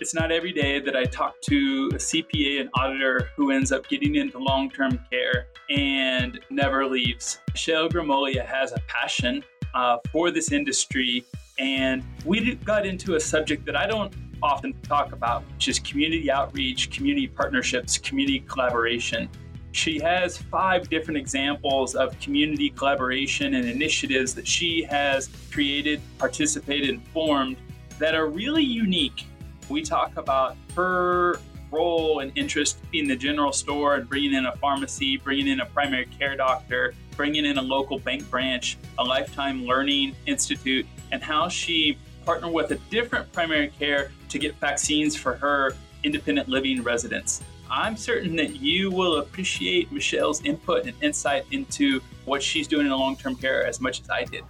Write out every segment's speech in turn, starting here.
It's not every day that I talk to a CPA and auditor who ends up getting into long term care and never leaves. Michelle Gramoglia has a passion uh, for this industry, and we got into a subject that I don't often talk about, which is community outreach, community partnerships, community collaboration. She has five different examples of community collaboration and initiatives that she has created, participated, and formed that are really unique we talk about her role and interest in the general store and bringing in a pharmacy, bringing in a primary care doctor, bringing in a local bank branch, a lifetime learning institute, and how she partnered with a different primary care to get vaccines for her independent living residents. I'm certain that you will appreciate Michelle's input and insight into what she's doing in long term care as much as I did.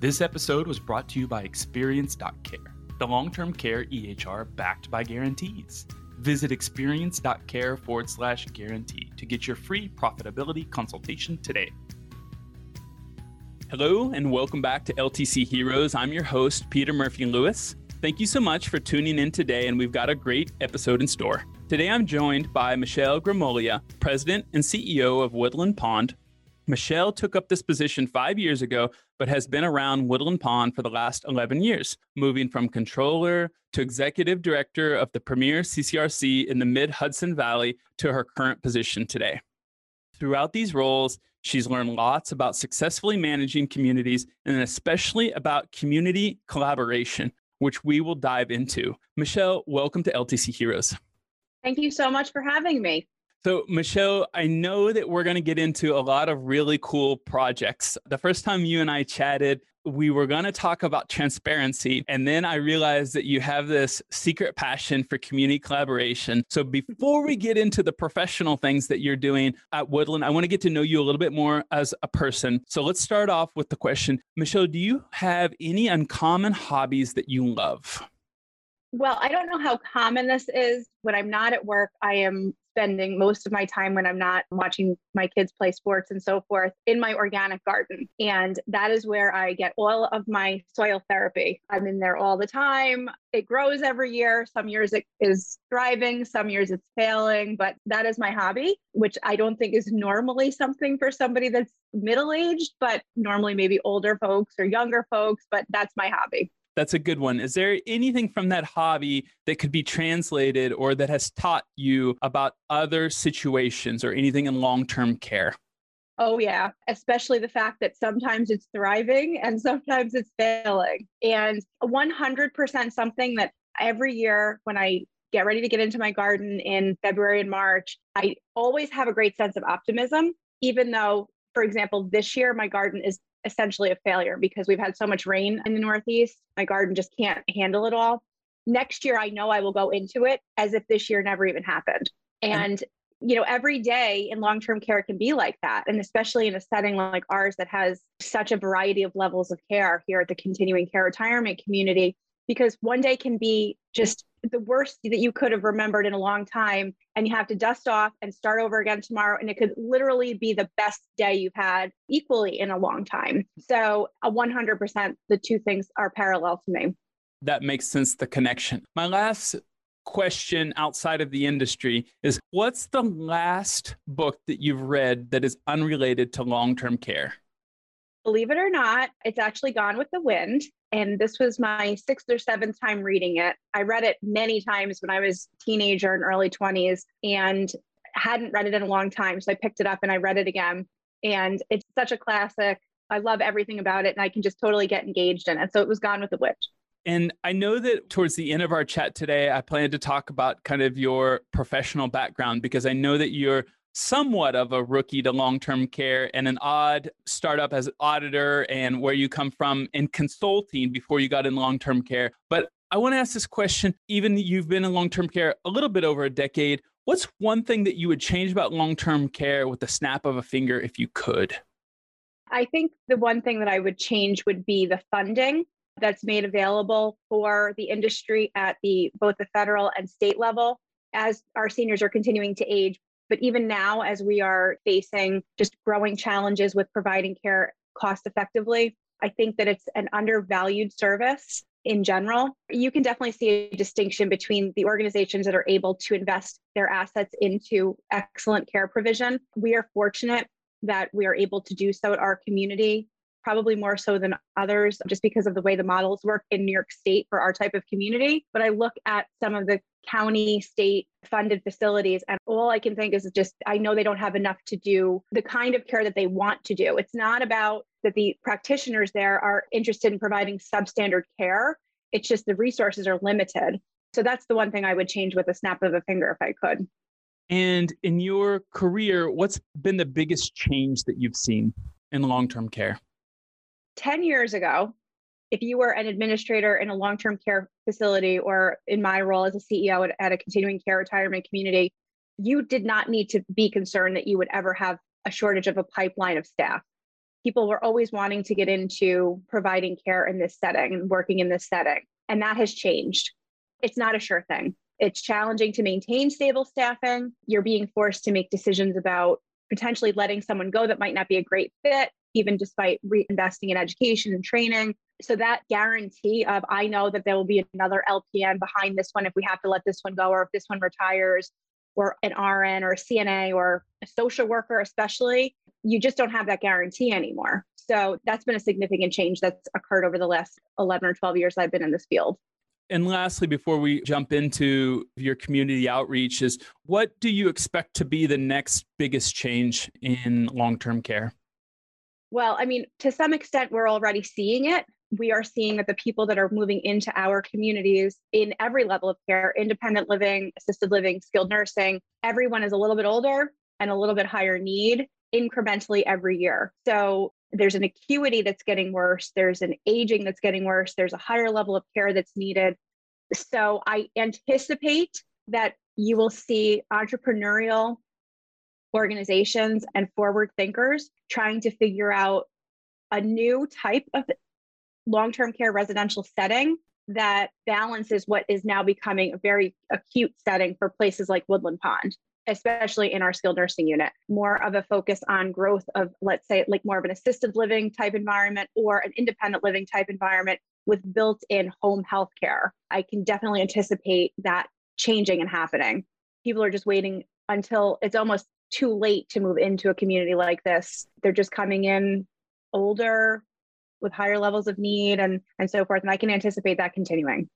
This episode was brought to you by Experience.care the long term care EHR backed by guarantees. Visit experience.care forward slash guarantee to get your free profitability consultation today. Hello, and welcome back to LTC Heroes. I'm your host, Peter Murphy Lewis. Thank you so much for tuning in today, and we've got a great episode in store. Today, I'm joined by Michelle Gramoglia, President and CEO of Woodland Pond, Michelle took up this position five years ago, but has been around Woodland Pond for the last 11 years, moving from controller to executive director of the premier CCRC in the mid Hudson Valley to her current position today. Throughout these roles, she's learned lots about successfully managing communities and especially about community collaboration, which we will dive into. Michelle, welcome to LTC Heroes. Thank you so much for having me. So, Michelle, I know that we're going to get into a lot of really cool projects. The first time you and I chatted, we were going to talk about transparency. And then I realized that you have this secret passion for community collaboration. So, before we get into the professional things that you're doing at Woodland, I want to get to know you a little bit more as a person. So, let's start off with the question Michelle, do you have any uncommon hobbies that you love? Well, I don't know how common this is. When I'm not at work, I am spending most of my time when I'm not watching my kids play sports and so forth in my organic garden. And that is where I get all of my soil therapy. I'm in there all the time. It grows every year. Some years it is thriving, some years it's failing, but that is my hobby, which I don't think is normally something for somebody that's middle aged, but normally maybe older folks or younger folks, but that's my hobby. That's a good one. Is there anything from that hobby that could be translated or that has taught you about other situations or anything in long term care? Oh, yeah. Especially the fact that sometimes it's thriving and sometimes it's failing. And 100% something that every year when I get ready to get into my garden in February and March, I always have a great sense of optimism, even though, for example, this year my garden is essentially a failure because we've had so much rain in the Northeast. My garden just can't handle it all. Next year, I know I will go into it as if this year never even happened. Mm-hmm. And, you know, every day in long term care can be like that. And especially in a setting like ours that has such a variety of levels of care here at the continuing care retirement community, because one day can be just the worst that you could have remembered in a long time and you have to dust off and start over again tomorrow and it could literally be the best day you've had equally in a long time. So a 100% the two things are parallel to me. That makes sense the connection. My last question outside of the industry is what's the last book that you've read that is unrelated to long-term care believe it or not, it's actually Gone with the Wind. And this was my sixth or seventh time reading it. I read it many times when I was teenager and early 20s and hadn't read it in a long time. So I picked it up and I read it again. And it's such a classic. I love everything about it and I can just totally get engaged in it. So it was Gone with the Witch. And I know that towards the end of our chat today, I plan to talk about kind of your professional background because I know that you're somewhat of a rookie to long term care and an odd startup as an auditor and where you come from in consulting before you got in long term care. But I want to ask this question even you've been in long term care a little bit over a decade. What's one thing that you would change about long term care with the snap of a finger if you could? I think the one thing that I would change would be the funding that's made available for the industry at the both the federal and state level as our seniors are continuing to age but even now, as we are facing just growing challenges with providing care cost effectively, I think that it's an undervalued service in general, you can definitely see a distinction between the organizations that are able to invest their assets into excellent care provision. We are fortunate that we are able to do so at our community probably more so than others just because of the way the models work in New York State for our type of community. But I look at some of the county, state funded facilities, and all I can think is just I know they don't have enough to do the kind of care that they want to do. It's not about that the practitioners there are interested in providing substandard care. It's just the resources are limited. So that's the one thing I would change with a snap of a finger if I could. And in your career, what's been the biggest change that you've seen in long term care? 10 years ago, if you were an administrator in a long term care facility or in my role as a CEO at, at, a continuing care retirement community, you did not need to be concerned that you would ever have a shortage of a pipeline of staff. People were always wanting to get into providing care in this setting and working in this setting. And that has changed. It's not a sure thing. It's challenging to maintain stable staffing. You're being forced to make decisions about potentially letting someone go that might not be a great fit even despite reinvesting in education and training. So that guarantee of I know that there will be another LPN behind this one if we have to let this one go or if this one retires or an RN or a CNA or a social worker especially, you just don't have that guarantee anymore. So that's been a significant change that's occurred over the last 11 or 12 years I've been in this field. And lastly, before we jump into your community outreach, is what do you expect to be the next biggest change in long term care? Well, I mean, to some extent, we're already seeing it. We are seeing that the people that are moving into our communities in every level of care independent living, assisted living, skilled nursing everyone is a little bit older and a little bit higher need incrementally every year. So there's an acuity that's getting worse, there's an aging that's getting worse, there's a higher level of care that's needed. So I anticipate that you will see entrepreneurial organizations and forward thinkers trying to figure out a new type of long term care residential setting that balances what is now becoming a very acute setting for places like Woodland Pond, especially in our skilled nursing unit. More of a focus on growth of, let's say, like more of an assisted living type environment or an independent living type environment with built in home health care. I can definitely anticipate that changing and happening. People are just waiting until it's almost too late to move into a community like this. They're just coming in older with higher levels of need and and so forth and I can anticipate that continuing.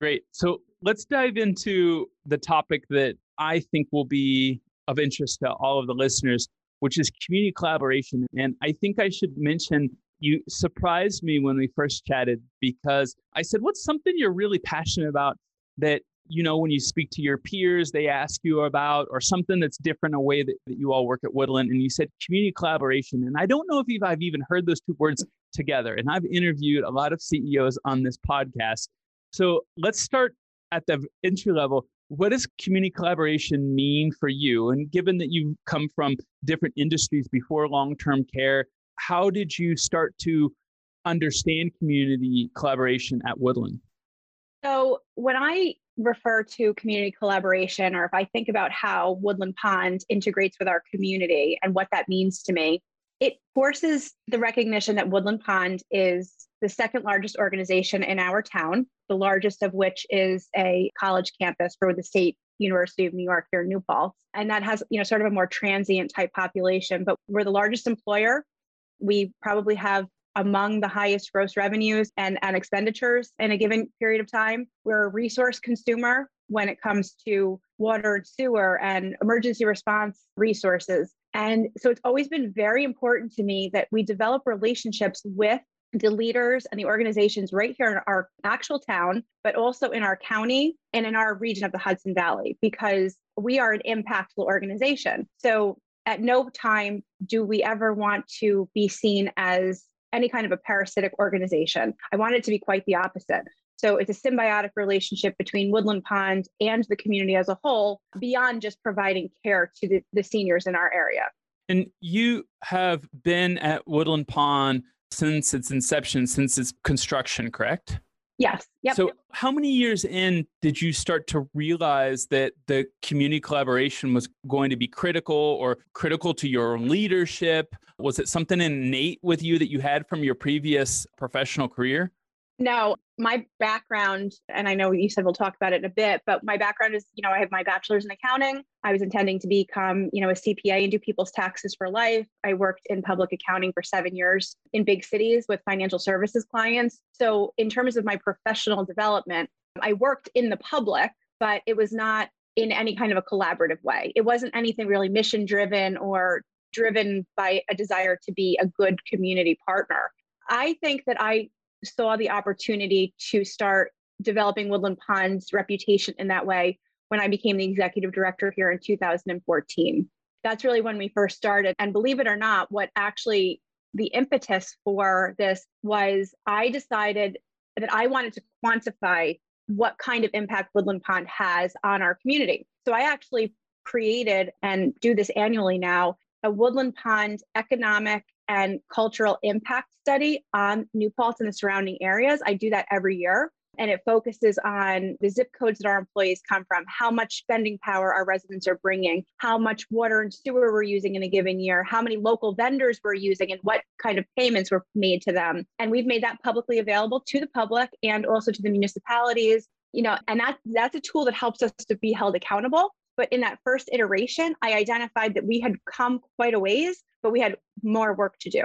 Great. So let's dive into the topic that I think will be of interest to all of the listeners, which is community collaboration. And I think I should mention you surprised me when we first chatted because I said, What's something you're really passionate about that you know, when you speak to your peers, they ask you about, or something that's different a way that, that you all work at Woodland. And you said community collaboration. And I don't know if I've even heard those two words together. And I've interviewed a lot of CEOs on this podcast. So let's start at the entry level. What does community collaboration mean for you? And given that you've come from different industries before long term care, how did you start to understand community collaboration at Woodland? So, when I refer to community collaboration or if I think about how Woodland Pond integrates with our community and what that means to me, it forces the recognition that Woodland Pond is the second largest organization in our town, the largest of which is a college campus for the state University of New York here in New Paltz. And that has, you know, sort of a more transient type population, but we're the largest employer. We probably have among the highest gross revenues and, and expenditures in a given period of time. We're a resource consumer when it comes to water and sewer and emergency response resources. And so it's always been very important to me that we develop relationships with the leaders and the organizations right here in our actual town, but also in our county and in our region of the Hudson Valley, because we are an impactful organization. So at no time do we ever want to be seen as any kind of a parasitic organization. I want it to be quite the opposite. So it's a symbiotic relationship between Woodland Pond and the community as a whole, beyond just providing care to the, the seniors in our area. And you have been at Woodland Pond since its inception, since its construction, correct? Yes. Yep. So, how many years in did you start to realize that the community collaboration was going to be critical or critical to your leadership? Was it something innate with you that you had from your previous professional career? No, my background, and I know you said we'll talk about it in a bit, but my background is, you know, I have my bachelor's in accounting. I was intending to become, you know, a CPA and do people's taxes for life. I worked in public accounting for seven years in big cities with financial services clients. So, in terms of my professional development, I worked in the public, but it was not in any kind of a collaborative way. It wasn't anything really mission driven or driven by a desire to be a good community partner. I think that I saw the opportunity to start developing Woodland Pond's reputation in that way when I became the executive director here in 2014. That's really when we first started. And believe it or not, what actually the impetus for this was I decided that I wanted to quantify what kind of impact Woodland Pond has on our community. So I actually created and do this annually now a Woodland Pond economic and cultural impact study on New Paltz and the surrounding areas. I do that every year. And it focuses on the zip codes that our employees come from, how much spending power our residents are bringing, how much water and sewer we're using in a given year, how many local vendors we're using, and what kind of payments were made to them. And we've made that publicly available to the public and also to the municipalities. You know, and that's that's a tool that helps us to be held accountable. But in that first iteration, I identified that we had come quite a ways, but we had more work to do.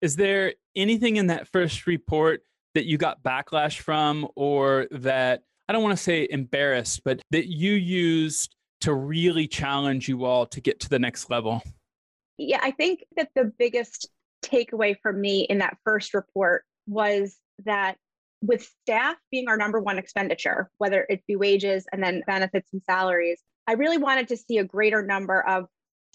Is there anything in that first report that you got backlash from, or that I don't want to say embarrassed, but that you used to really challenge you all to get to the next level? Yeah, I think that the biggest takeaway for me in that first report was that with staff being our number one expenditure, whether it be wages and then benefits and salaries, I really wanted to see a greater number of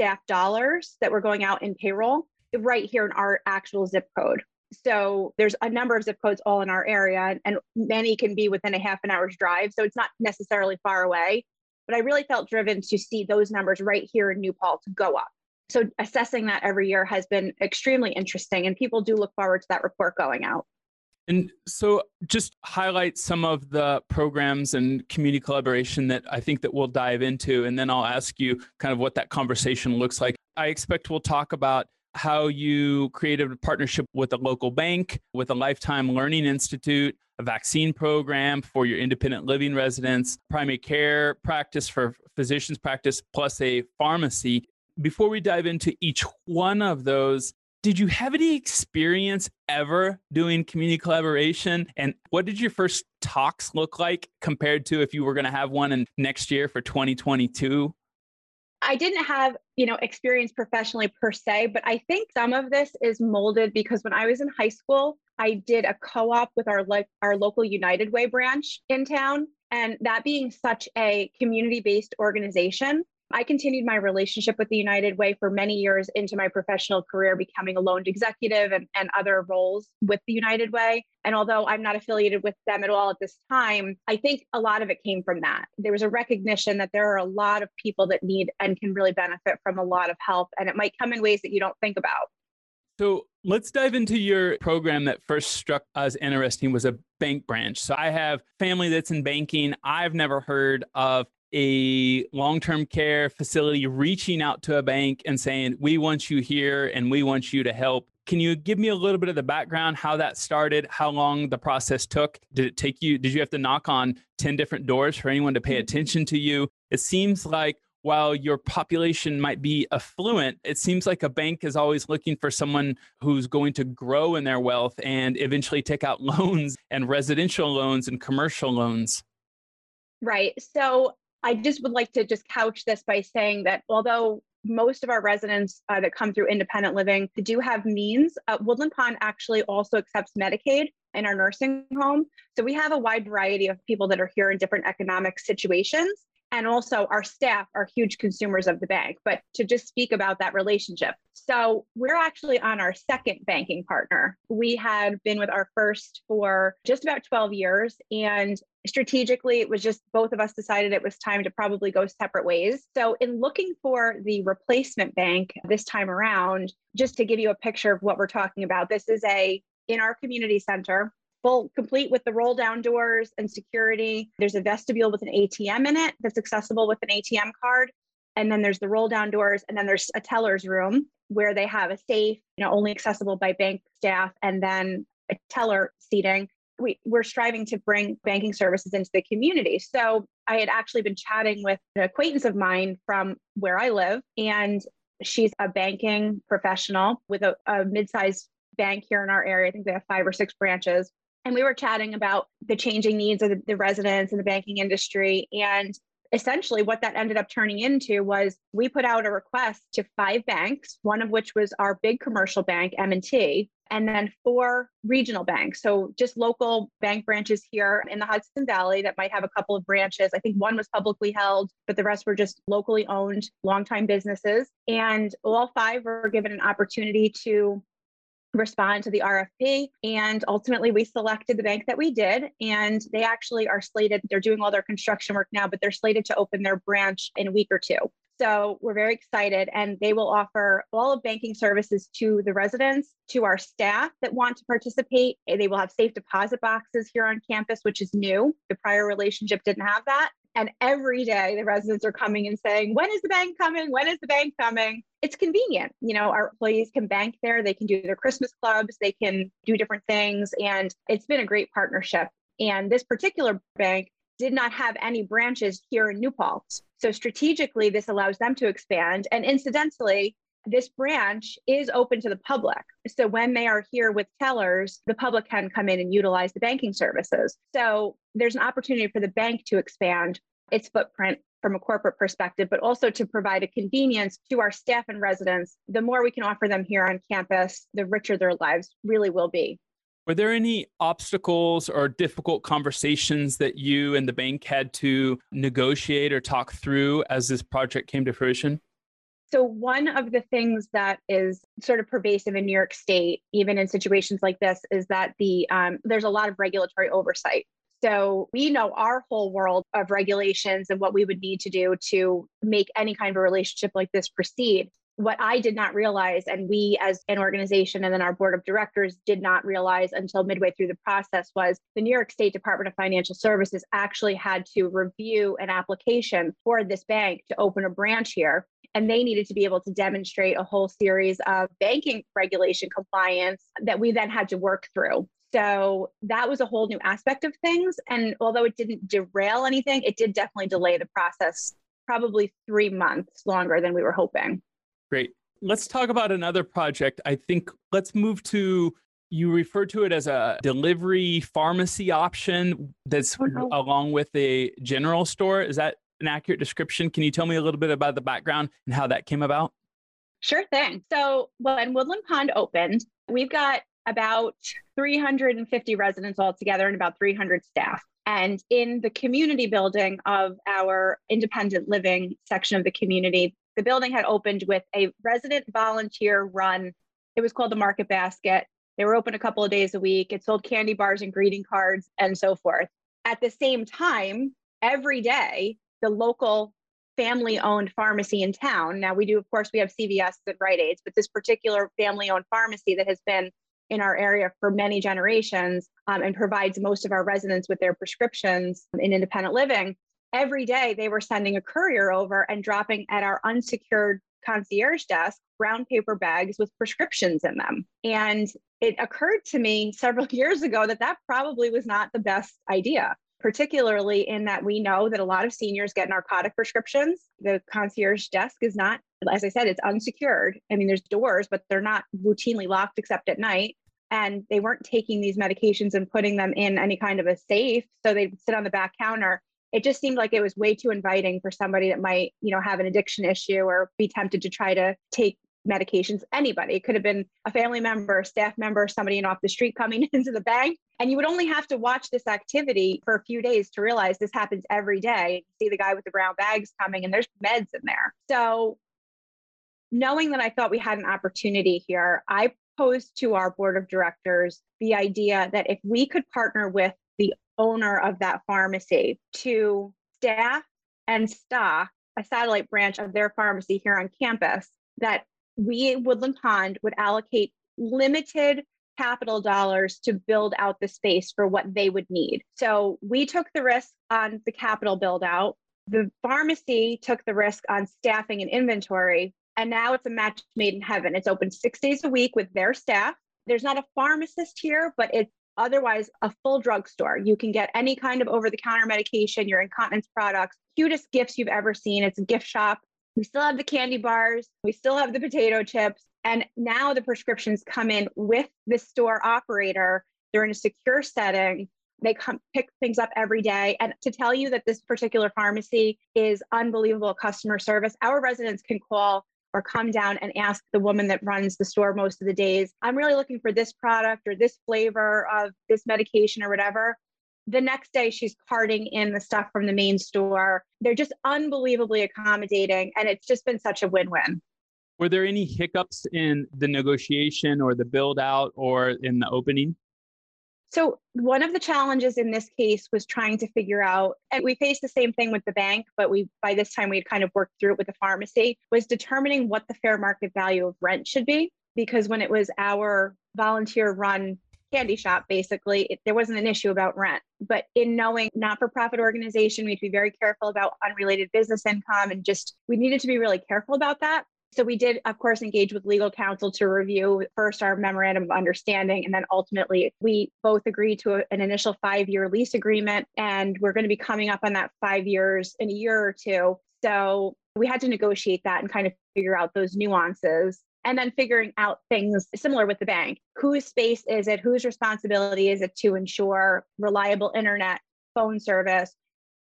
staff dollars that were going out in payroll right here in our actual zip code. So there's a number of zip codes all in our area, and many can be within a half an hour's drive. So it's not necessarily far away. But I really felt driven to see those numbers right here in New Paltz go up. So assessing that every year has been extremely interesting, and people do look forward to that report going out. And so just highlight some of the programs and community collaboration that I think that we'll dive into and then I'll ask you kind of what that conversation looks like. I expect we'll talk about how you created a partnership with a local bank, with a Lifetime Learning Institute, a vaccine program for your independent living residents, primary care practice for physicians practice, plus a pharmacy. Before we dive into each one of those, did you have any experience ever doing community collaboration? And what did your first talks look like compared to if you were going to have one in next year for 2022? I didn't have, you know, experience professionally per se, but I think some of this is molded because when I was in high school, I did a co-op with our like our local United Way branch in town, and that being such a community-based organization, I continued my relationship with the United Way for many years into my professional career, becoming a loaned executive and, and other roles with the United Way. And although I'm not affiliated with them at all at this time, I think a lot of it came from that. There was a recognition that there are a lot of people that need and can really benefit from a lot of help. And it might come in ways that you don't think about. So let's dive into your program that first struck us interesting was a bank branch. So I have family that's in banking. I've never heard of a long term care facility reaching out to a bank and saying, We want you here and we want you to help. Can you give me a little bit of the background, how that started, how long the process took? Did it take you, did you have to knock on 10 different doors for anyone to pay mm-hmm. attention to you? It seems like while your population might be affluent, it seems like a bank is always looking for someone who's going to grow in their wealth and eventually take out loans and residential loans and commercial loans. Right. So I just would like to just couch this by saying that although most of our residents uh, that come through independent living do have means, uh, Woodland Pond actually also accepts Medicaid in our nursing home. So we have a wide variety of people that are here in different economic situations. And also, our staff are huge consumers of the bank. But to just speak about that relationship. So, we're actually on our second banking partner. We had been with our first for just about 12 years. And strategically it was just both of us decided it was time to probably go separate ways so in looking for the replacement bank this time around just to give you a picture of what we're talking about this is a in our community center full complete with the roll down doors and security there's a vestibule with an atm in it that's accessible with an atm card and then there's the roll down doors and then there's a teller's room where they have a safe you know only accessible by bank staff and then a teller seating we, we're striving to bring banking services into the community. So I had actually been chatting with an acquaintance of mine from where I live, and she's a banking professional with a, a mid-sized bank here in our area. I think they have five or six branches. And we were chatting about the changing needs of the, the residents and the banking industry. And essentially what that ended up turning into was we put out a request to five banks one of which was our big commercial bank m&t and then four regional banks. So just local bank branches here in the hudson valley that might have a couple of branches. I think one was publicly held but the rest were just locally owned longtime businesses. And all five were given an opportunity to respond to the RFP. And ultimately, we selected the bank that we did. And they actually are slated, they're doing all their construction work now, but they're slated to open their branch in a week or two. So we're very excited, and they will offer all of banking services to the residents, to our staff that want to participate. They will have safe deposit boxes here on campus, which is new. The prior relationship didn't have that. And every day the residents are coming and saying, When is the bank coming? When is the bank coming? It's convenient. You know, our employees can bank there, they can do their Christmas clubs, they can do different things. And it's been a great partnership. And this particular bank did not have any branches here in New Paltz. So strategically, this allows them to expand. And incidentally, this branch is open to the public. So when they are here with tellers, the public can come in and utilize the banking services. So there's an opportunity for the bank to expand its footprint from a corporate perspective, but also to provide a convenience to our staff and residents. The more we can offer them here on campus, the richer their lives really will be. Were there any obstacles or difficult conversations that you and the bank had to negotiate or talk through as this project came to fruition? So, one of the things that is sort of pervasive in New York State, even in situations like this, is that the um, there's a lot of regulatory oversight. So we know our whole world of regulations and what we would need to do to make any kind of a relationship like this proceed. What I did not realize, and we as an organization and then our board of directors did not realize until midway through the process, was the New York State Department of Financial Services actually had to review an application for this bank to open a branch here and they needed to be able to demonstrate a whole series of banking regulation compliance that we then had to work through. So that was a whole new aspect of things. And although it didn't derail anything, it did definitely delay the process probably three months longer than we were hoping. Great. Let's talk about another project. I think let's move to you refer to it as a delivery pharmacy option that's no. along with a general store. Is that an accurate description? Can you tell me a little bit about the background and how that came about? Sure thing. So when Woodland Pond opened, we've got about 350 residents altogether and about 300 staff. And in the community building of our independent living section of the community, the building had opened with a resident volunteer run. It was called the Market Basket. They were open a couple of days a week. It sold candy bars and greeting cards and so forth. At the same time, every day, the local family owned pharmacy in town. Now, we do, of course, we have CVS and Rite Aids, but this particular family owned pharmacy that has been in our area for many generations um, and provides most of our residents with their prescriptions in independent living. Every day, they were sending a courier over and dropping at our unsecured concierge desk brown paper bags with prescriptions in them. And it occurred to me several years ago that that probably was not the best idea particularly in that we know that a lot of seniors get narcotic prescriptions. The concierge desk is not, as I said, it's unsecured. I mean, there's doors, but they're not routinely locked except at night. And they weren't taking these medications and putting them in any kind of a safe. So they'd sit on the back counter. It just seemed like it was way too inviting for somebody that might, you know, have an addiction issue or be tempted to try to take medications, anybody. It could have been a family member, a staff member, somebody off the street coming into the bank. And you would only have to watch this activity for a few days to realize this happens every day. See the guy with the brown bags coming and there's meds in there. So knowing that I thought we had an opportunity here, I posed to our board of directors the idea that if we could partner with the owner of that pharmacy to staff and stock a satellite branch of their pharmacy here on campus, that we, Woodland Pond, would allocate limited capital dollars to build out the space for what they would need. So we took the risk on the capital build out. The pharmacy took the risk on staffing and inventory. And now it's a match made in heaven. It's open six days a week with their staff. There's not a pharmacist here, but it's Otherwise, a full drugstore. You can get any kind of over the counter medication, your incontinence products, cutest gifts you've ever seen. It's a gift shop. We still have the candy bars, we still have the potato chips. And now the prescriptions come in with the store operator. They're in a secure setting. They come pick things up every day. And to tell you that this particular pharmacy is unbelievable customer service, our residents can call or come down and ask the woman that runs the store most of the days, I'm really looking for this product or this flavor of this medication or whatever. The next day, she's carting in the stuff from the main store. They're just unbelievably accommodating. And it's just been such a win win. Were there any hiccups in the negotiation or the build out or in the opening? So, one of the challenges in this case was trying to figure out, and we faced the same thing with the bank, but we by this time we had kind of worked through it with the pharmacy, was determining what the fair market value of rent should be. Because when it was our volunteer run candy shop, basically, it, there wasn't an issue about rent. But in knowing not for profit organization, we had to be very careful about unrelated business income and just we needed to be really careful about that. So we did, of course, engage with legal counsel to review first our memorandum of understanding, and then ultimately we both agreed to a, an initial five-year lease agreement, and we're going to be coming up on that five years in a year or two. So we had to negotiate that and kind of figure out those nuances. And then figuring out things similar with the bank. Whose space is it? Whose responsibility is it to ensure reliable internet, phone service,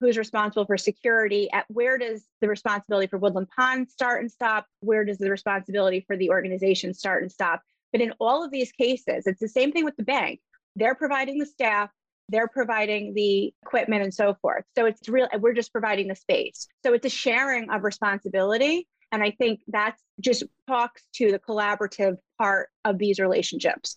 who's responsible for security at where does the responsibility for woodland pond start and stop? Where does the responsibility for the organization start and stop? But in all of these cases it's the same thing with the bank. They're providing the staff they're providing the equipment and so forth. So it's real we're just providing the space. So it's a sharing of responsibility and i think that just talks to the collaborative part of these relationships.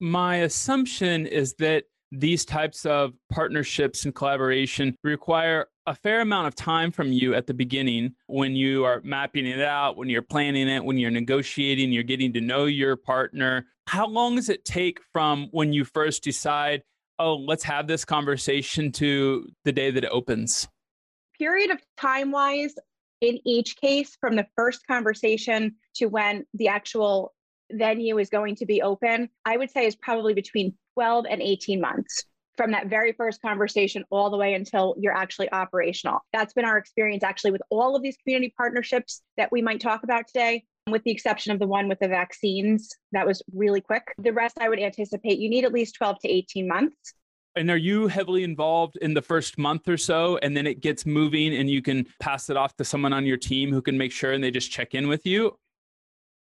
My assumption is that these types of partnerships and collaboration require a fair amount of time from you at the beginning when you are mapping it out, when you're planning it, when you're negotiating, you're getting to know your partner. How long does it take from when you first decide, oh, let's have this conversation to the day that it opens? Period of time wise, in each case, from the first conversation to when the actual venue is going to be open, I would say is probably between 12 and 18 months from that very first conversation all the way until you're actually operational. That's been our experience actually with all of these community partnerships that we might talk about today. With the exception of the one with the vaccines, that was really quick. The rest, I would anticipate you need at least 12 to 18 months. And are you heavily involved in the first month or so, and then it gets moving, and you can pass it off to someone on your team who can make sure and they just check in with you?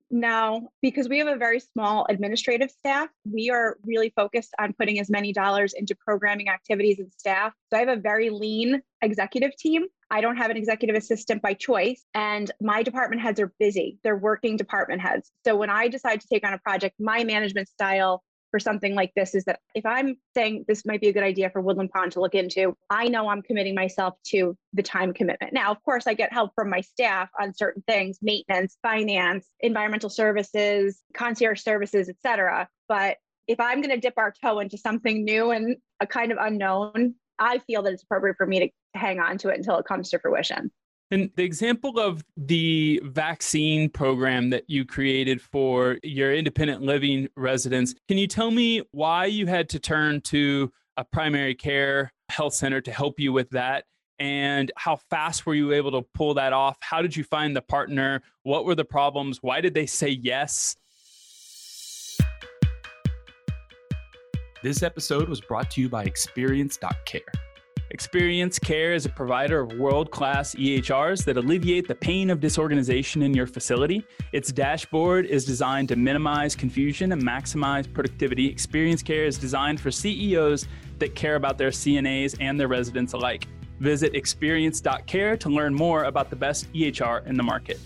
No, because we have a very small administrative staff. We are really focused on putting as many dollars into programming activities and staff. So I have a very lean executive team. I don't have an executive assistant by choice, and my department heads are busy. They're working department heads. So when I decide to take on a project, my management style for something like this is that if I'm saying this might be a good idea for Woodland Pond to look into, I know I'm committing myself to the time commitment. Now, of course, I get help from my staff on certain things, maintenance, finance, environmental services, concierge services, etc. But if I'm going to dip our toe into something new and a kind of unknown, I feel that it's appropriate for me to hang on to it until it comes to fruition. And the example of the vaccine program that you created for your independent living residents, can you tell me why you had to turn to a primary care health center to help you with that? And how fast were you able to pull that off? How did you find the partner? What were the problems? Why did they say yes? This episode was brought to you by Experience.care. Experience Care is a provider of world class EHRs that alleviate the pain of disorganization in your facility. Its dashboard is designed to minimize confusion and maximize productivity. Experience Care is designed for CEOs that care about their CNAs and their residents alike. Visit experience.care to learn more about the best EHR in the market.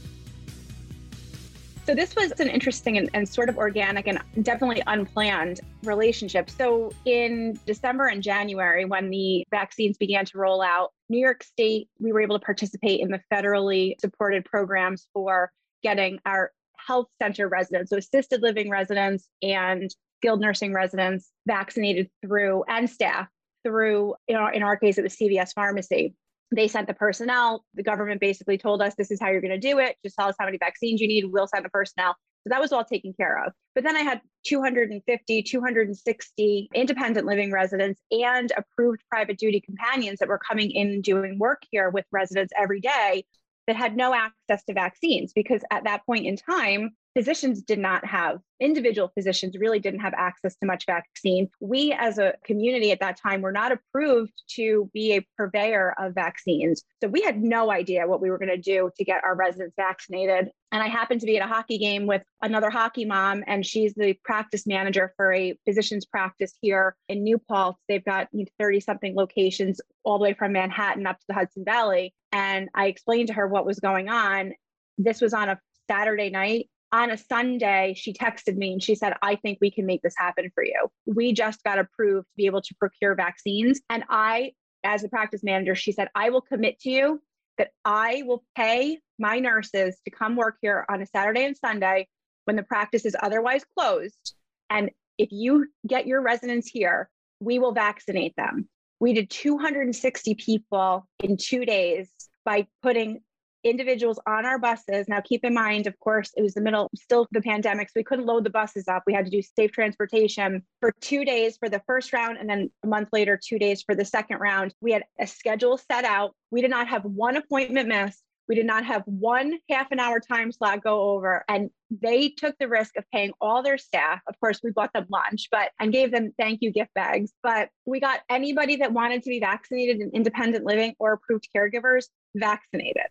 So this was an interesting and, and, sort of organic and definitely unplanned relationship. So in December and January, when the vaccines began to roll out, New York State, we were able to participate in the federally supported programs for getting our health center residents, so assisted living residents and skilled nursing residents vaccinated through and staff through, in our, in our case, it was CVS Pharmacy they sent the personnel. The government basically told us this is how you're going to do it. Just tell us how many vaccines you need. We'll send the personnel. So that was all taken care of. But then I had 250, 260 independent living residents and approved private duty companions that were coming in doing work here with residents every day that had no access to vaccines because at that point in time, physicians did not have, individual physicians really didn't have access to much vaccine. We, as a community at that time, were not approved to be a purveyor of vaccines. So we had no idea what we were going to do to get our residents vaccinated. And I happened to be at a hockey game with another hockey mom, and she's the practice manager for a physician's practice here in New Paltz. They've got 30 something locations all the way from Manhattan up to the Hudson Valley. And I explained to her what was going on. This was on a Saturday night on a Sunday, she texted me and she said, I think we can make this happen for you. We just got approved to be able to procure vaccines. And I, as a practice manager, she said, I will commit to you that I will pay my nurses to come work here on a Saturday and Sunday when the practice is otherwise closed. And if you get your residents here, we will vaccinate them. We did 260 people in two days by putting individuals on our buses. Now, keep in mind, of course, it was the middle, still the pandemic, so we couldn't load the buses up. We had to do safe transportation for two days for the first round, and then a month later, two days for the second round. We had a schedule set out. We did not have one appointment missed. We did not have one half an hour time slot go over. And they took the risk of paying all their staff. Of course, we bought them lunch, but and gave them thank you gift bags. But we got anybody that wanted to be vaccinated in independent living or approved caregivers vaccinated.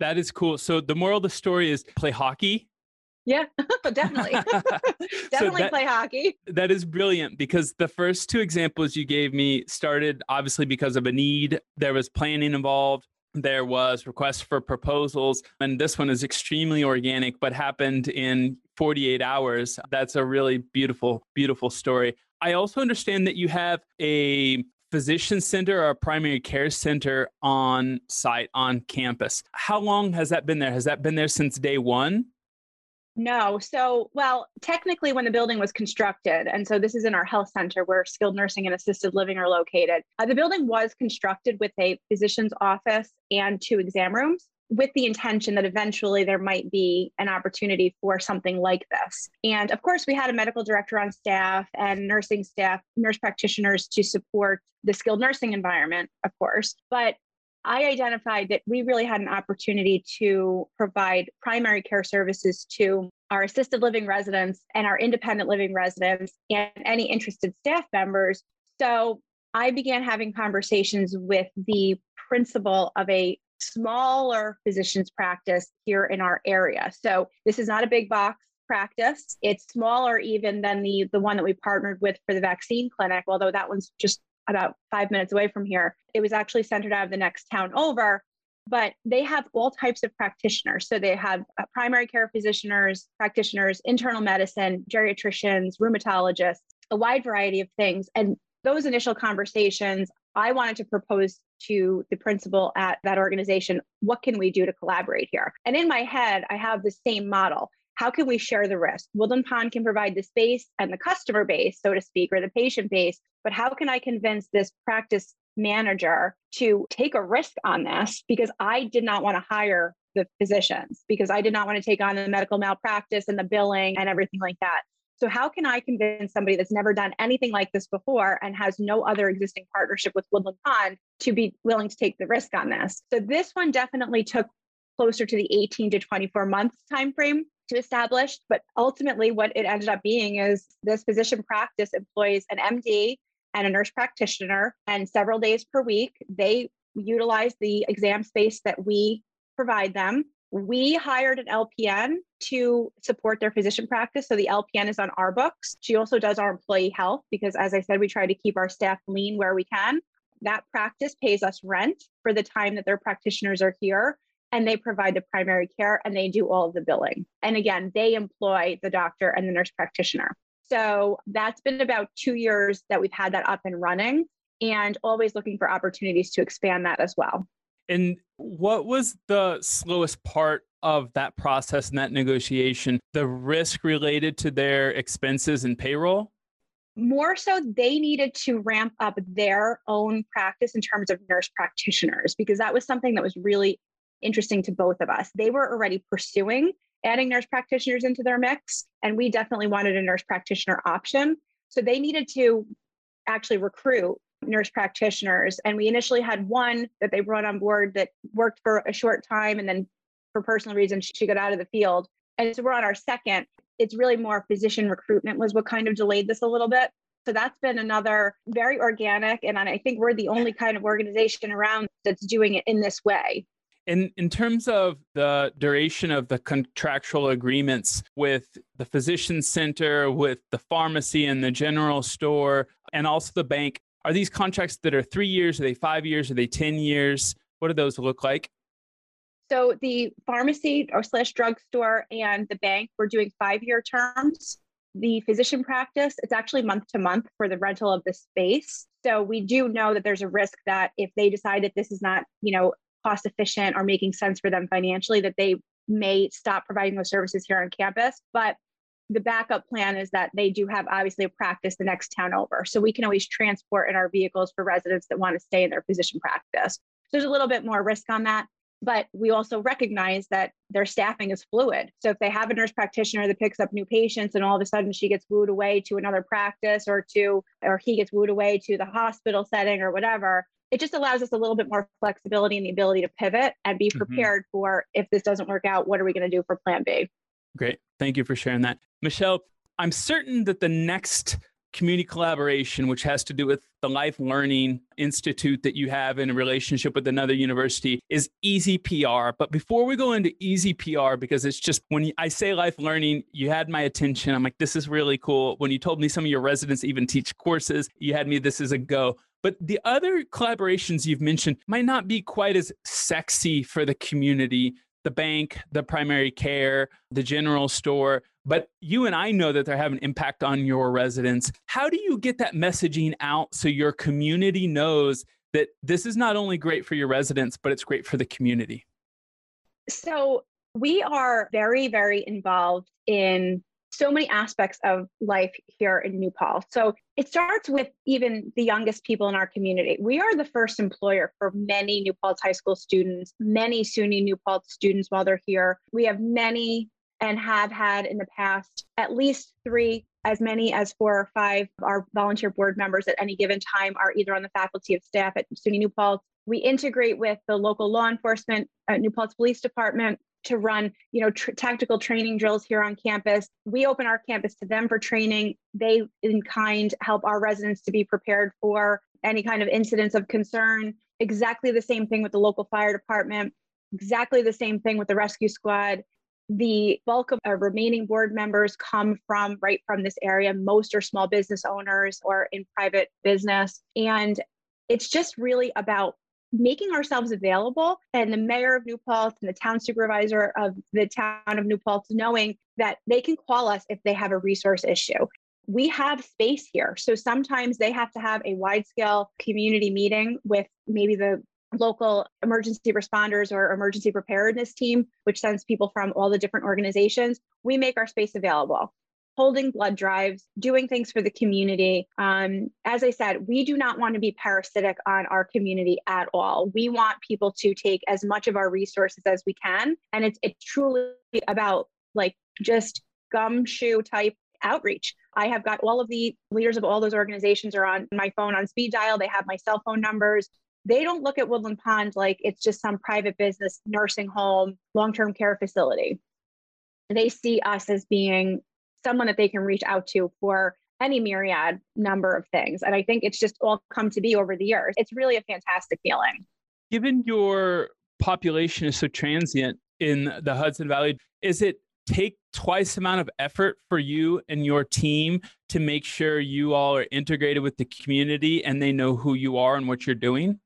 That is cool. So the moral of the story is play hockey. Yeah, definitely. definitely that, play hockey. That is brilliant because the first two examples you gave me started obviously because of a need. There was planning involved. There was requests for proposals. And this one is extremely organic, but happened in 48 hours. That's a really beautiful, beautiful story. I also understand that you have a physician center or primary care center on site on campus. How long has that been there? Has that been there since day one? No. So, well, technically, when the building was constructed, and so this is in our health center where skilled nursing and assisted living are located, uh, the building was constructed with a physician's office and two exam rooms with the intention that eventually there might be an opportunity for something like this. And of course, we had a medical director on staff and nursing staff, nurse practitioners to support the skilled nursing environment, of course. But I identified that we really had an opportunity to provide primary care services to our assisted living residents and our independent living residents and any interested staff members. So I began having conversations with the principal of a smaller physicians practice here in our area. So this is not a big box practice. It's smaller even than the the one that we partnered with for the vaccine clinic, although that one's just about 5 minutes away from here. It was actually centered out of the next town over, but they have all types of practitioners. So they have uh, primary care physicians, practitioners, internal medicine, geriatricians, rheumatologists, a wide variety of things. And those initial conversations, I wanted to propose to the principal at that organization, what can we do to collaborate here? And in my head, I have the same model. How can we share the risk? Woodland Pond can provide the space and the customer base, so to speak, or the patient base, but how can I convince this practice manager to take a risk on this? Because I did not want to hire the physicians because I did not want to take on the medical malpractice and the billing and everything like that. So, how can I convince somebody that's never done anything like this before and has no other existing partnership with Woodland Pond to be willing to take the risk on this? So, this one definitely took closer to the 18 to 24 months timeframe to establish. But ultimately, what it ended up being is this physician practice employs an MD and a nurse practitioner, and several days per week, they utilize the exam space that we provide them we hired an LPN to support their physician practice. So the LPN is on our books. She also does our employee health because, as I said, we try to keep our staff lean where we can. That practice pays us rent for the time that their practitioners are here, and they provide the primary care and they do all of the billing. And again, they employ the doctor and the nurse practitioner. So that's been about two years that we've had that up and running and always looking for opportunities to expand that as well. And what was the slowest part of that process and that negotiation? The risk related to their expenses and payroll? More so, they needed to ramp up their own practice in terms of nurse practitioners, because that was something that was really interesting to both of us. They were already pursuing adding nurse practitioners into their mix. And we definitely wanted a nurse practitioner option. So they needed to actually recruit nurse practitioners. And we initially had one that they brought on board that worked for a short time and then for personal reasons she got out of the field. And so we're on our second. It's really more physician recruitment was what kind of delayed this a little bit. So that's been another very organic. And I think we're the only kind of organization around that's doing it in this way. In, in terms of the duration of the contractual agreements with the physician center, with the pharmacy and the general store, and also the bank, are these contracts that are three years? Are they five years? Are they 10 years? What do those look like? So the pharmacy or slash drugstore and the bank, we're doing five year terms. The physician practice, it's actually month to month for the rental of the space. So we do know that there's a risk that if they decide that this is not, you know, cost efficient or making sense for them financially, that they may stop providing those services here on campus. But the backup plan is that they do have obviously a practice the next town over. So we can always transport in our vehicles for residents that want to stay in their physician practice. So there's a little bit more risk on that. But we also recognize that their staffing is fluid. So if they have a nurse practitioner that picks up new patients and all of a sudden she gets wooed away to another practice or to, or he gets wooed away to the hospital setting or whatever, it just allows us a little bit more flexibility and the ability to pivot and be mm-hmm. prepared mm-hmm. for if this doesn't work out, what are we going to do for plan B? Great. Thank you for sharing that. Michelle, I'm certain that the next community collaboration, which has to do with the Life Learning Institute that you have in a relationship with another university, is Easy PR. But before we go into Easy PR, because it's just when I say Life Learning, you had my attention. I'm like, this is really cool. When you told me some of your residents even teach courses, you had me, this is a go. But the other collaborations you've mentioned might not be quite as sexy for the community the bank, the primary care, the general store. But you and I know that they're having an impact on your residents. How do you get that messaging out so your community knows that this is not only great for your residents, but it's great for the community? So, we are very, very involved in so many aspects of life here in New Paltz. So it starts with even the youngest people in our community. We are the first employer for many New Paltz High School students, many SUNY New Paltz students while they're here. We have many and have had in the past at least three as many as four or five of our volunteer board members at any given time are either on the faculty of staff at SUNY New. We integrate with the local law enforcement at New Police Department to run, you know, tr- tactical training drills here on campus. We open our campus to them for training. They, in kind, help our residents to be prepared for any kind of incidents of concern. Exactly the same thing with the local fire department. Exactly the same thing with the rescue squad. The bulk of our remaining board members come from right from this area. Most are small business owners or in private business. And it's just really about making ourselves available and the mayor of New Paltz and the town supervisor of the town of New Paltz knowing that they can call us if they have a resource issue. We have space here. So sometimes they have to have a wide scale community meeting with maybe the local emergency responders or emergency preparedness team, which sends people from all the different organizations. We make our space available holding blood drives, doing things for the community. Um, as I said, we do not want to be parasitic on our community at all. We want people to take as much of our resources as we can. And it's, it's truly about like just gumshoe type outreach. I have got all of the leaders of all those organizations are on my phone on speed dial. They have my cell phone numbers. They don't look at Woodland Pond like it's just some private business, nursing home, long term care facility. They see us as being someone that they can reach out to for any myriad number of things. And I think it's just all come to be over the years. It's really a fantastic feeling. Given your population is so transient in the Hudson Valley, is it take twice the amount of effort for you and your team to make sure you all are integrated with the community and they know who you are and what you're doing?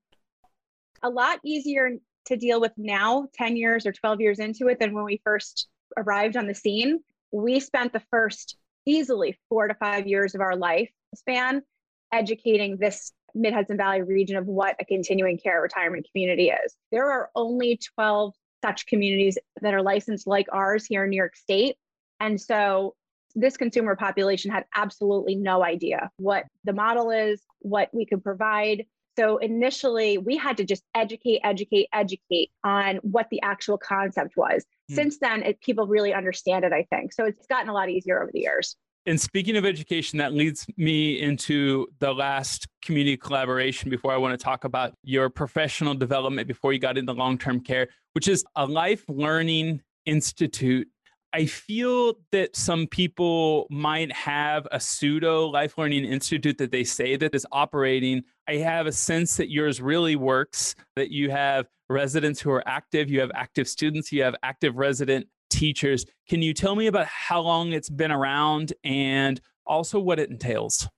A lot easier to deal with now, 10 years or 12 years into it, than when we first arrived on the scene we spent the first easily four to five years of our life span educating this Mid Hudson Valley region of what a continuing care retirement community is. There are only 12 such communities that are licensed like ours here in New York State. And so this consumer population had absolutely no idea what the model is, what we could provide. So initially, we had to just educate, educate, educate on what the actual concept was. Mm. Since then, it, people really understand it, I think. So it's gotten a lot easier over the years. And speaking of education, that leads me into the last community collaboration before I want to talk about your professional development before you got into long term care, which is a life learning institute I feel that some people might have a pseudo life learning institute that they say that is operating. I have a sense that yours really works, that you have residents who are active, you have active students, you have active resident teachers. Can you tell me about how long it's been around and also what it entails?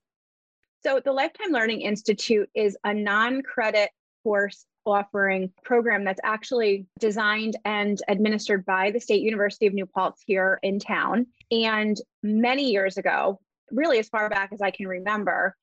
So, the Lifetime Learning Institute is a non credit course offering program that's actually designed and administered by the State University of New Paltz here in town. And many years ago, really as far back as I can remember,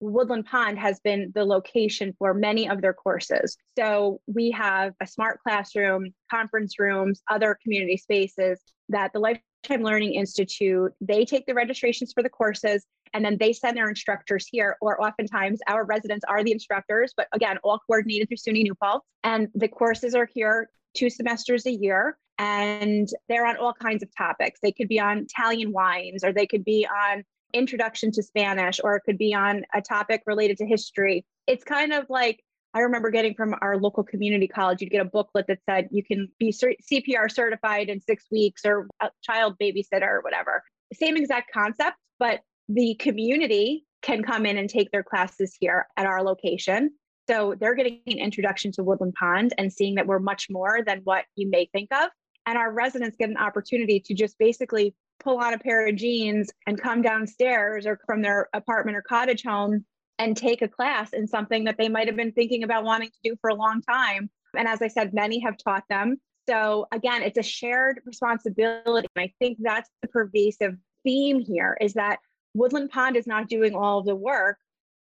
Woodland Pond has been the location for many of their courses. So we have a smart classroom, conference rooms, other community spaces that the Lifetime Learning Institute, they take the registrations for the courses and then they send their instructors here, or oftentimes our residents are the instructors, but again, all coordinated through SUNY New Paltz. And the courses are here two semesters a year and they're on all kinds of topics. They could be on Italian wines, or they could be on introduction to Spanish, or it could be on a topic related to history. It's kind of like I remember getting from our local community college, you'd get a booklet that said you can be CPR certified in six weeks or a child babysitter or whatever. Same exact concept, but the community can come in and take their classes here at our location. So they're getting an introduction to Woodland Pond and seeing that we're much more than what you may think of. And our residents get an opportunity to just basically pull on a pair of jeans and come downstairs or from their apartment or cottage home and take a class in something that they might have been thinking about wanting to do for a long time. And as I said, many have taught them. So again, it's a shared responsibility. And I think that's the pervasive theme here is that Woodland Pond is not doing all of the work,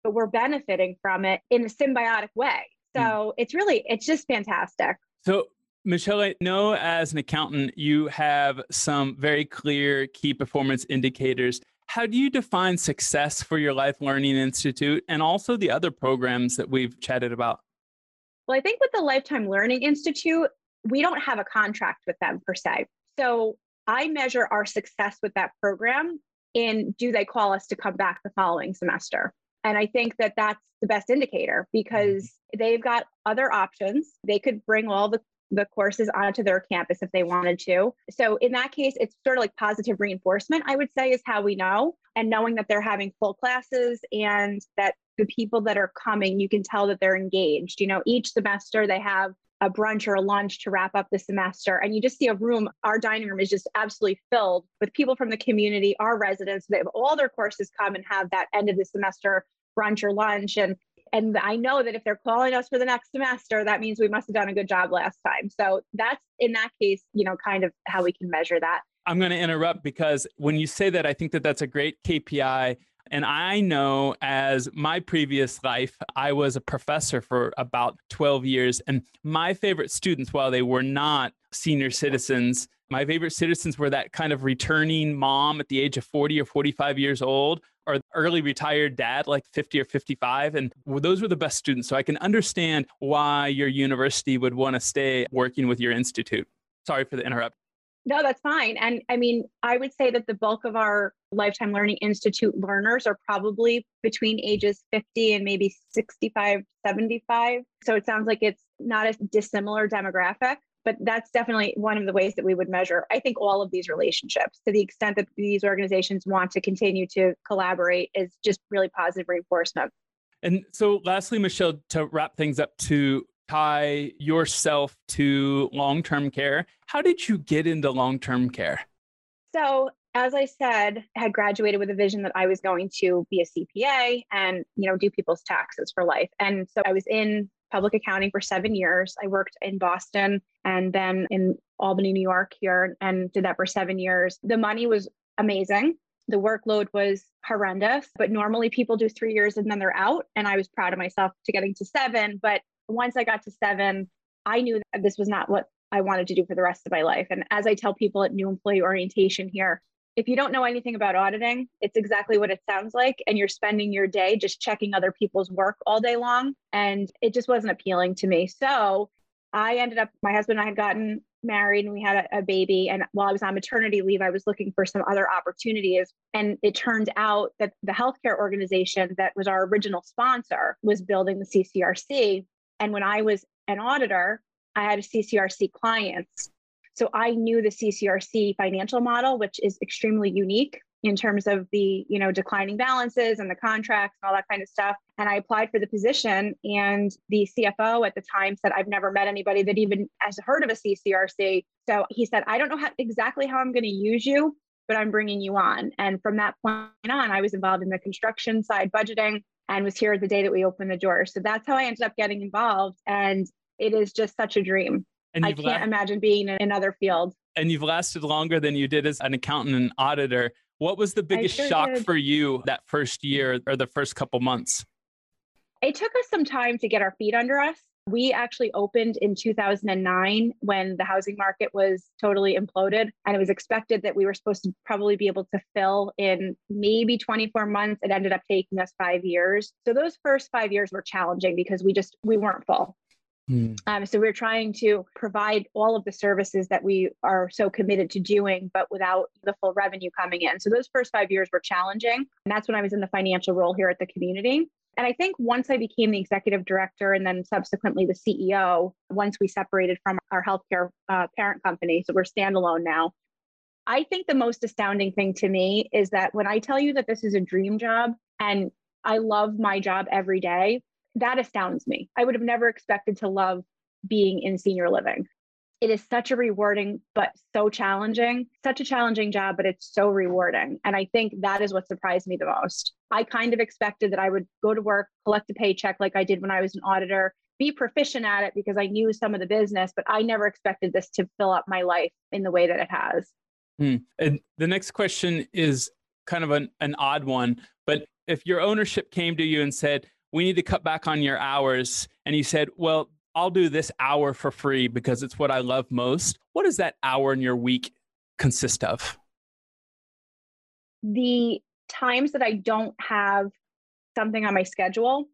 but we're benefiting from it in a symbiotic way. So mm. it's really, it's just fantastic. So, Michelle, I know as an accountant, you have some very clear key performance indicators. How do you define success for your Life Learning Institute and also the other programs that we've chatted about? Well, I think with the Lifetime Learning Institute, we don't have a contract with them per se. So I measure our success with that program in do they call us to come back the following semester? And I think that that's the best indicator because mm-hmm. they've got other options. They could bring all the, the courses onto their campus if they wanted to. So, in that case, it's sort of like positive reinforcement, I would say, is how we know. And knowing that they're having full classes and that the people that are coming, you can tell that they're engaged. You know, each semester they have a brunch or a lunch to wrap up the semester. And you just see a room, our dining room is just absolutely filled with people from the community, our residents. They have all their courses come and have that end of the semester brunch or lunch. And and I know that if they're calling us for the next semester, that means we must have done a good job last time. So that's in that case, you know, kind of how we can measure that. I'm going to interrupt because when you say that, I think that that's a great KPI and I know as my previous life, I was a professor for about 12 years. And my favorite students, while they were not senior citizens, my favorite citizens were that kind of returning mom at the age of 40 or 45 years old, or early retired dad, like 50 or 55. And those were the best students. So I can understand why your university would want to stay working with your institute. Sorry for the interrupt. No, that's fine. And I mean, I would say that the bulk of our Lifetime Learning Institute learners are probably between ages 50 and maybe 65, 75. So it sounds like it's not a dissimilar demographic, but that's definitely one of the ways that we would measure, I think, all of these relationships to the extent that these organizations want to continue to collaborate is just really positive reinforcement. And so, lastly, Michelle, to wrap things up to tie yourself to long term care. How did you get into long term care? So, as I said, I had graduated with a vision that I was going to be a CPA and, you know, do people's taxes for life. And so I was in public accounting for seven years. I worked in Boston and then in Albany, New York here and did that for seven years. The money was amazing. The workload was horrendous, but normally people do three years and then they're out. And I was proud of myself to getting to seven. But once I got to seven, I knew that this was not what I wanted to do for the rest of my life. And as I tell people at new employee orientation here, if you don't know anything about auditing, it's exactly what it sounds like. And you're spending your day just checking other people's work all day long. And it just wasn't appealing to me. So I ended up, my husband and I had gotten married and we had a, a, baby. And while I was on maternity leave, I was looking for some other opportunities. And it turned out that the healthcare organization that was our original sponsor was building the CCRC. And when I was an auditor, I had a CCRC clients. So I knew the CCRC financial model, which is extremely unique in terms of the you know declining balances and the contracts and all that kind of stuff. And i applied for the position and the cfo at the time said i've never met anybody that even has heard of a ccrc so he said i don't know how, exactly how i'm going to use you but i'm bringing you on. And from that point on i was involved in the construction side budgeting and was here the day that we opened the doors so that's how i ended up getting involved and it is just such a dream i can't la- imagine being in another field and you've lasted longer than you did as an accountant and auditor what was the biggest sure shock did. for you that first year or the first couple months? It took us some time to get our feet under us. We actually opened in 2009 when the housing market was totally imploded. And it was expected that we were supposed to probably be able to fill in maybe 24 months. It ended up taking us five years. So those first five years were challenging because we just, we weren't full. Mm. Um, so we're trying to provide all of the services that we are so committed to doing, but without the full revenue coming in. So those first five years were challenging. And that's when I was in the financial role here at the community. And I think once I became the executive director and then subsequently the CEO, once we separated from our healthcare uh, parent company, so we're standalone now. I think the most astounding thing to me is that when I tell you that this is a dream job and I love my job every day, that astounds me. I would have never expected to love being in senior living. It is such a rewarding, but so challenging, such a challenging job, but it's so rewarding. And I think that is what surprised me the most. I kind of expected that I would go to work, collect a paycheck like I did when I was an auditor, be proficient at it because I knew some of the business, but I never expected this to fill up my life in the way that it has. Hmm. And the next question is kind of an, an odd one, but if your ownership came to you and said, we need to cut back on your hours. And you said, well, I'll do this hour for free because it's what I love most. What does that hour in your week consist of? The times that I don't have something on my schedule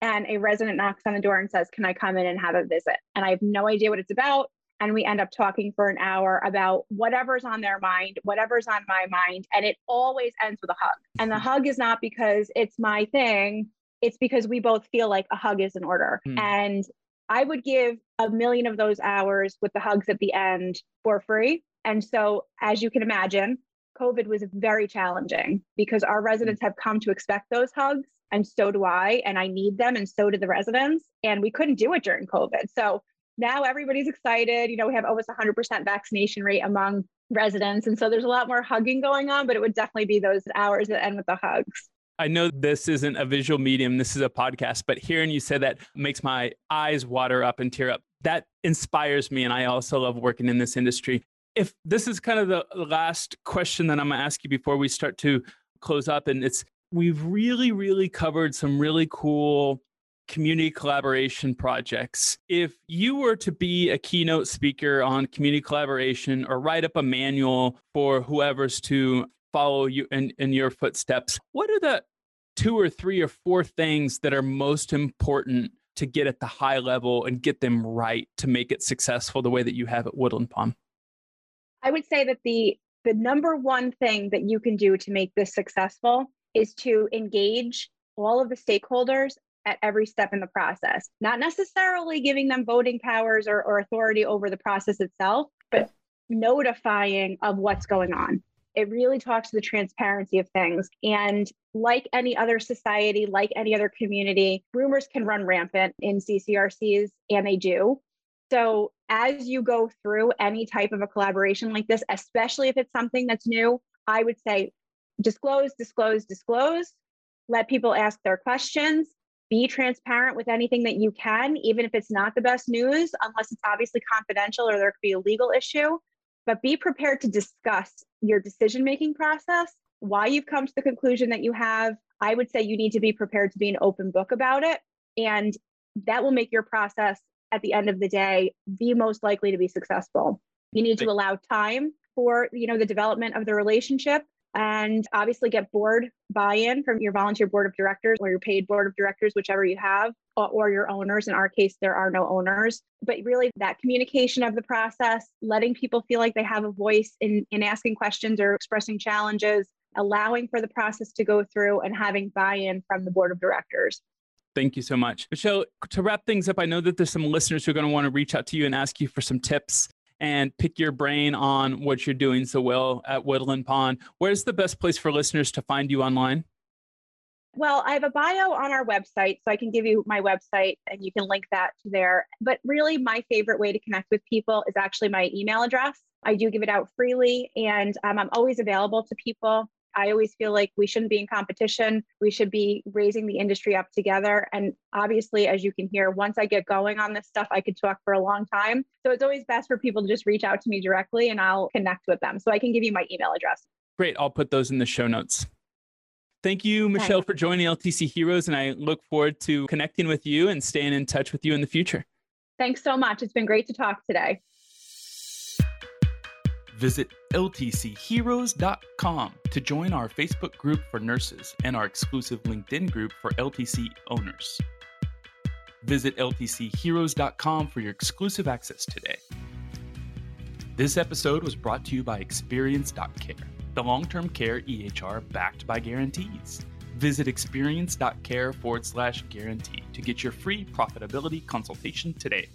and a resident knocks on the door and says, Can I come in and have a visit? And I have no idea what it's about. And we end up talking for an hour about whatever's on their mind, whatever's on my mind. And it always ends with a hug. And the hug is not because it's my thing it's because we both feel like a hug is in order. Hmm. And I would give a million of those hours with the hugs at the end for free. And so, as you can imagine, COVID was very challenging because our residents have come to expect those hugs. And so do I. And I need them. And so do the residents. And we couldn't do it during COVID. So now everybody's excited. You know, we have almost 100% vaccination rate among residents. And so there's a lot more hugging going on, but it would definitely be those hours that end with the hugs. I know this isn't a visual medium, this is a podcast, but hearing you say that makes my eyes water up and tear up. That inspires me. And I also love working in this industry. If this is kind of the last question that I'm going to ask you before we start to close up, and it's we've really, really covered some really cool community collaboration projects. If you were to be a keynote speaker on community collaboration or write up a manual for whoever's to follow you in, in your footsteps, what are the two or three or four things that are most important to get at the high level and get them right to make it successful the way that you have at Woodland Pond? I would say that the the number one thing that you can do to make this successful is to engage all of the stakeholders at every step in the process. Not necessarily giving them voting powers or, or authority over the process itself, but notifying of what's going on. It really talks to the transparency of things. And like any other society, like any other community, rumors can run rampant in CCRCs, and they do. So, as you go through any type of a collaboration like this, especially if it's something that's new, I would say disclose, disclose, disclose. Let people ask their questions. Be transparent with anything that you can, even if it's not the best news, unless it's obviously confidential or there could be a legal issue but be prepared to discuss your decision making process, why you've come to the conclusion that you have. I would say you need to be prepared to be an open book about it. And that will make your process at the end of the day the most likely to be successful. You need to allow time for you know the development of the relationship and obviously get board buy-in from your volunteer board of directors or your paid board of directors whichever you have or your owners. In our case there are no owners. But really that communication of the process letting people feel like they have a voice in in asking questions or expressing challenges allowing for the process to go through and having buy-in from the board of directors. Thank you so much. Michelle, to wrap things up, I know that there's some listeners who are going to want to reach out to you and ask you for some tips and pick your brain on what you're doing so well at Woodland Pond. Where's the best place for listeners to find you online? Well, I have a bio on our website, so I can give you my website and you can link that to there. But really, my favorite way to connect with people is actually my email address. I do give it out freely and um, I'm always available to people. I always feel like we shouldn't be in competition. We should be raising the industry up together. And obviously, as you can hear, once I get going on this stuff, I could talk for a long time. So it's always best for people to just reach out to me directly and I'll connect with them. So I can give you my email address. Great. I'll put those in the show notes. Thank you, Michelle, Thanks. for joining LTC Heroes. And I look forward to connecting with you and staying in touch with you in the future. Thanks so much. It's been great to talk today. Visit ltcheroes.com to join our Facebook group for nurses and our exclusive LinkedIn group for LTC owners. Visit ltcheroes.com for your exclusive access today. This episode was brought to you by Experience.care, the long term care EHR backed by guarantees. Visit experience.care forward slash guarantee to get your free profitability consultation today.